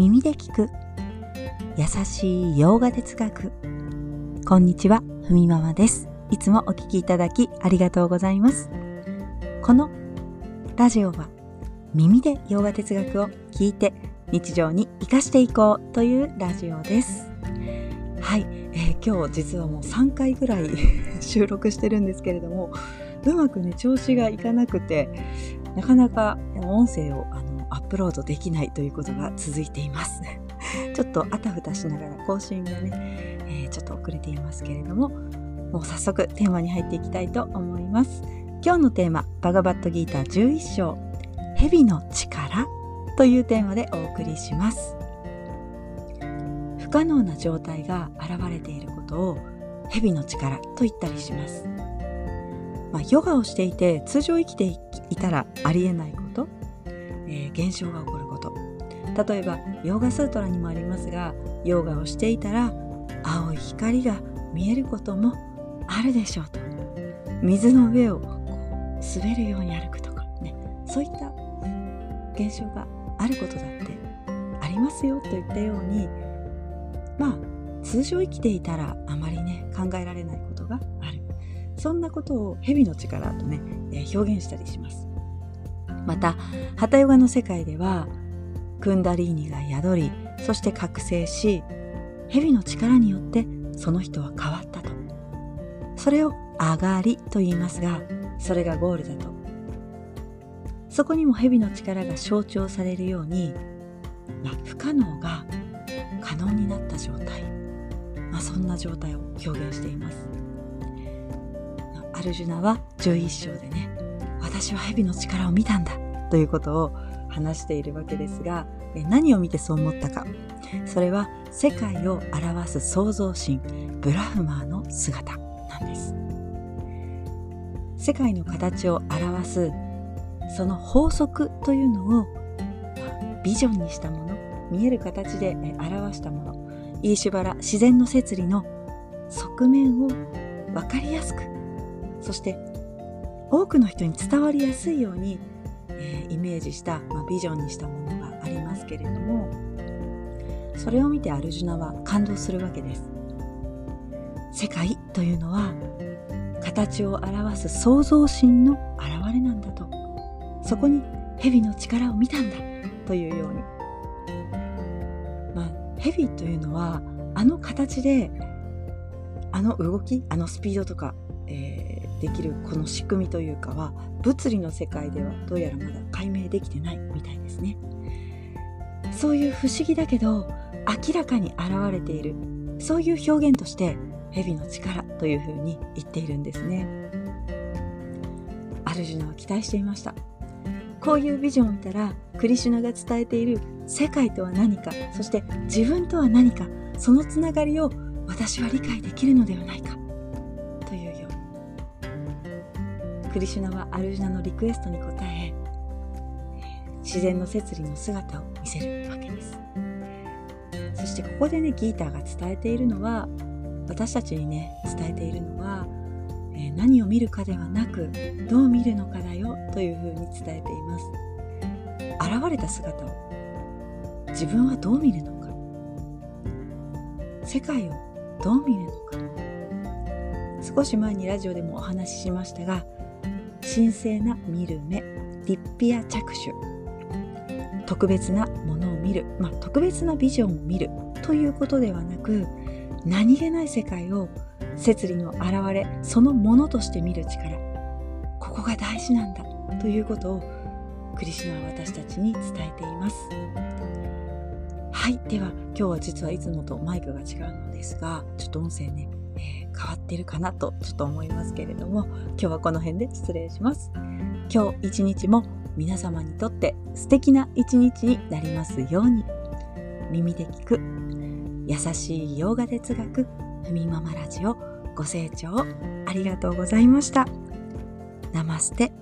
耳で聞く。優しい洋画哲学こんにちはふみママです。いつもお聞きいただきありがとうございます。このラジオは耳で洋画哲学を聞いて日常に生かしていこうというラジオです。はい、えー、今日実はもう3回ぐらい 収録してるんですけれどもうまくね調子がいかなくてなかなか音声をあのアップロードできないということが続いています。ちょっとあたふたしながら更新がね、えー、ちょっと遅れていますけれども、もう早速テーマに入っていきたいと思います。今日のテーマ、バガバットギーター11章、蛇の力というテーマでお送りします。不可能な状態が現れていることを蛇の力と言ったりします。まあ、ヨガをしていて通常生きていたらありえないえー、現象が起こること。例えばヨーガスートラにもありますがヨガをしていたら青い光が見えることもあるでしょうと。水の上を滑るように歩くとかね。そういった現象があることだってありますよといったようにまあ通常生きていたらあまりね考えられないことがある。そんなことを蛇の力とね、え、表現したりします。またハタヨガの世界ではクンダリーニが宿りそして覚醒し蛇の力によってその人は変わったと。それを上がりと言いますがそれがゴールだと。そこにも蛇の力が象徴されるように、まあ、不可能が可能になった状態、まあ、そんな状態を表現しています。アルジュナは11章でね私は蛇の力を見たんだ。ということを話しているわけですが何を見てそう思ったか。それは世界を表す創造神ブラフマーの姿なんです。世界の形を表すその法則というのをビジョンにしたもの見える形で表したものイーシュバラ自然の摂理の側面を分かりやすくそして多くの人に伝わりやすいように、えー、イメージした、まあ、ビジョンにしたものがありますけれどもそれを見てアルジュナは感動するわけです。世界というのは形を表す創造神の現れなんだと。そこに蛇の力を見たんだというように。まあ蛇というのはあの形であの動きあのスピードとか、えーできるこの仕組みというかは物理の世界ではどうやらまだ解明できてないみたいですね。そういう不思議だけど明らかに現れている。そういう表現として蛇の力というふうに言っているんですね。アルジュナは期待していました。こういうビジョンを見たらクリシュナが伝えている世界とは何かそして自分とは何かそのつながりを私は理解できるのではないか。クリシュナはアルジュナのリクエストに応え自然の摂理の姿を見せるわけです。そしてここでねギーターが伝えているのは私たちにね伝えているのは、え何を見るかではなくどう見るのかだよというふうに伝えています。現れた姿を自分はどう見るのか。世界をどう見るのか。少し前にラジオでもお話ししましたが神聖な見る目リッピア着手特別なものを見る、まあ、特別なビジョンを見るということではなく何気ない世界を摂理の現れそのものとして見る力ここが大事なんだということをクリシナは私たちに伝えています。はいでは今日は実はいつもとマイクが違うのですがちょっと音声ね、変わってるかなとちょっと思いますけれども今日はこの辺で失礼します。今日一日も皆様にとって素敵な一日になりますように。耳で聞く優しい洋画哲学ふみママラジオご清聴ありがとうございました。ナマステ。